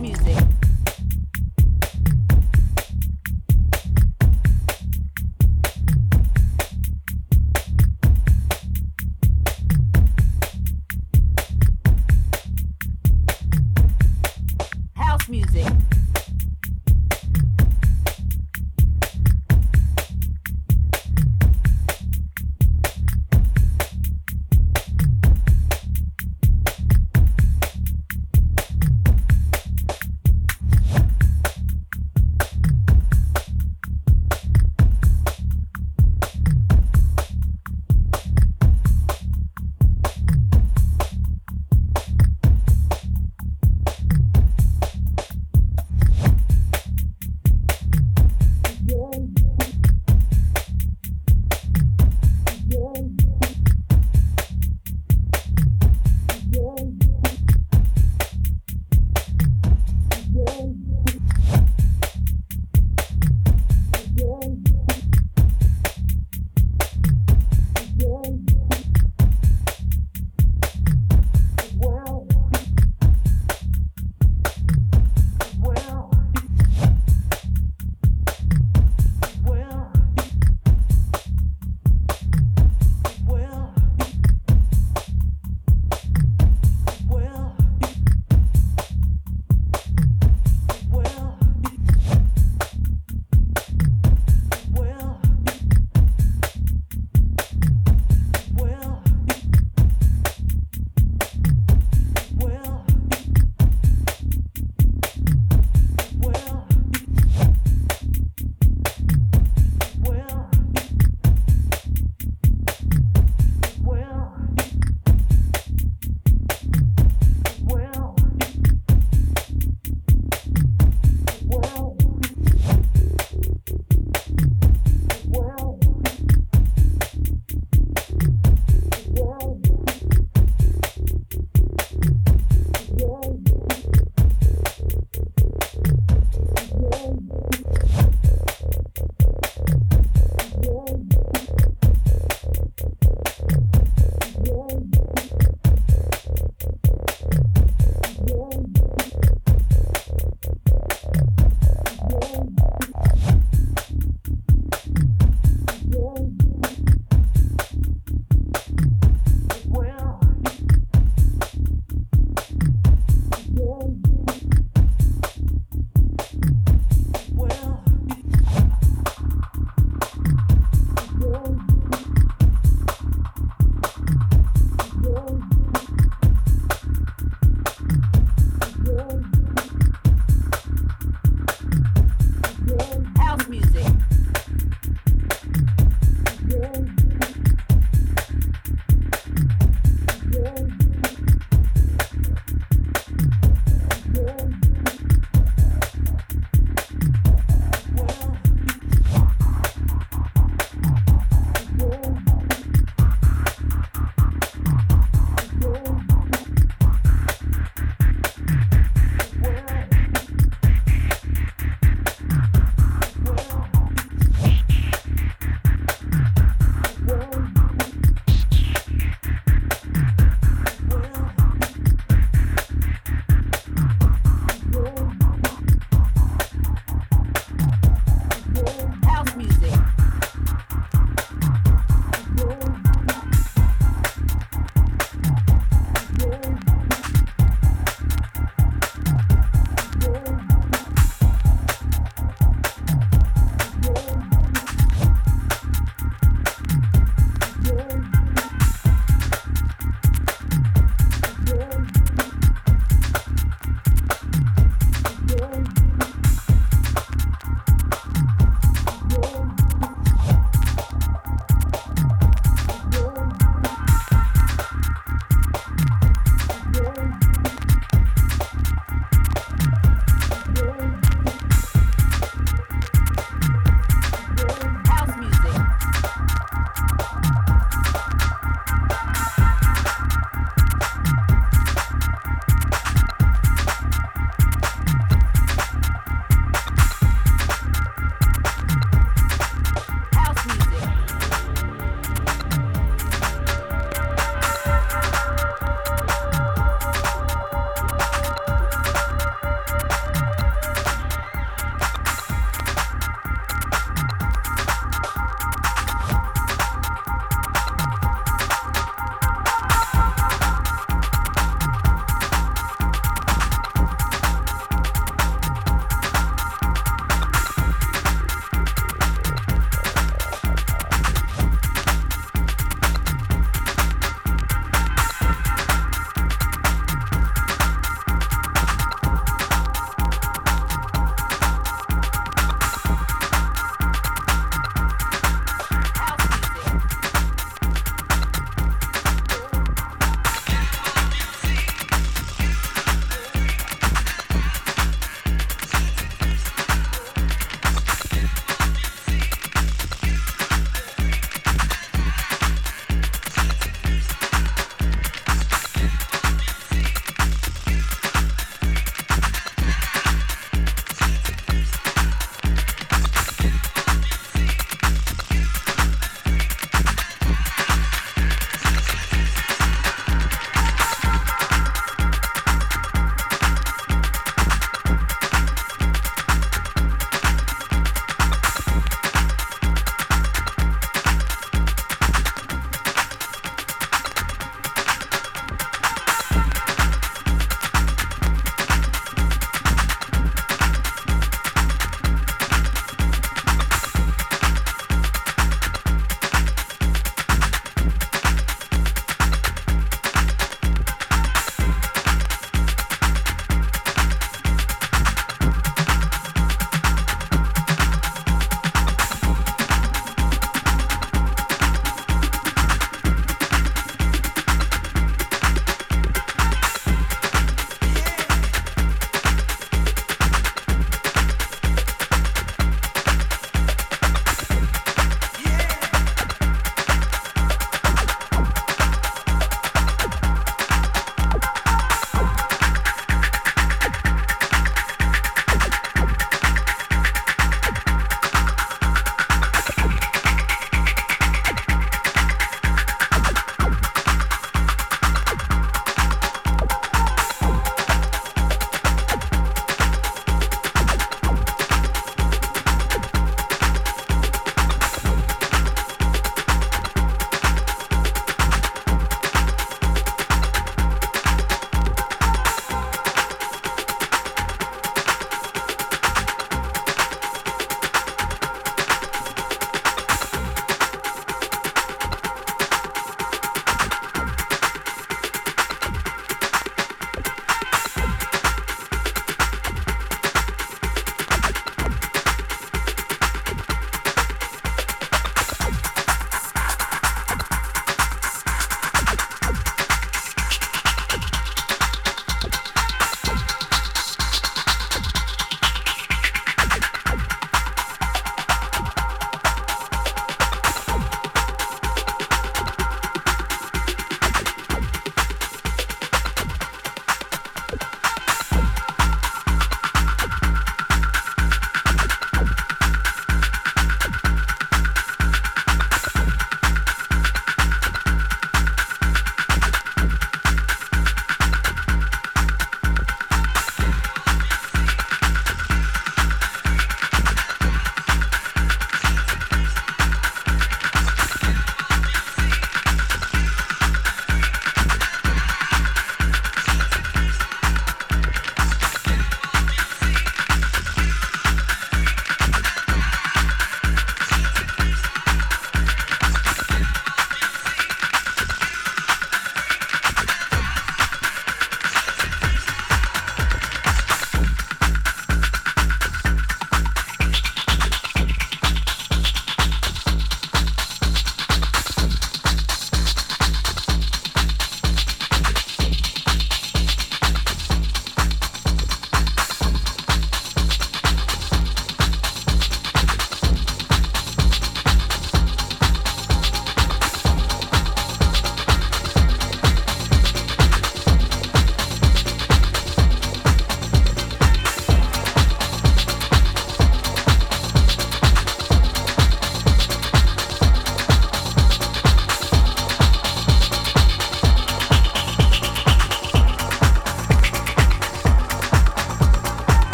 music.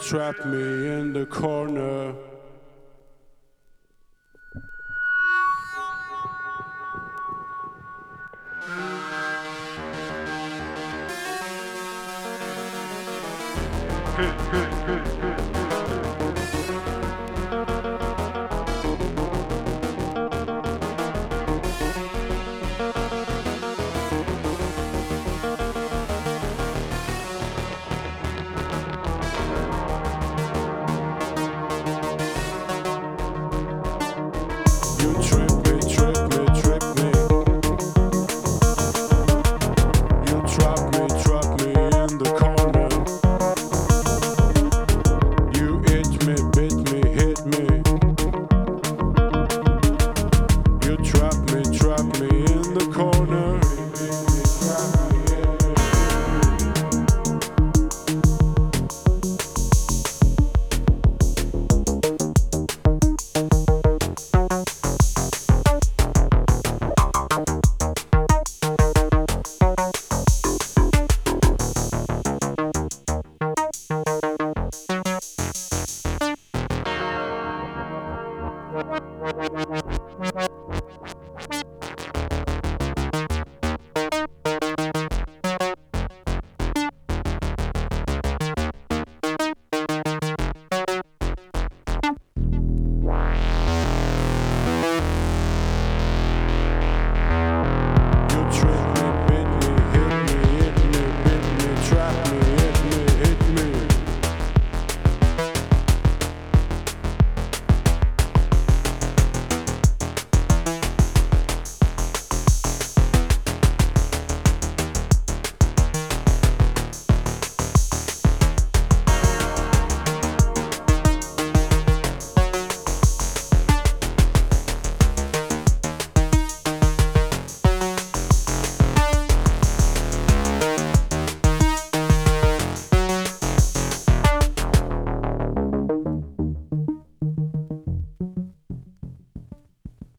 trap me, me in the corner.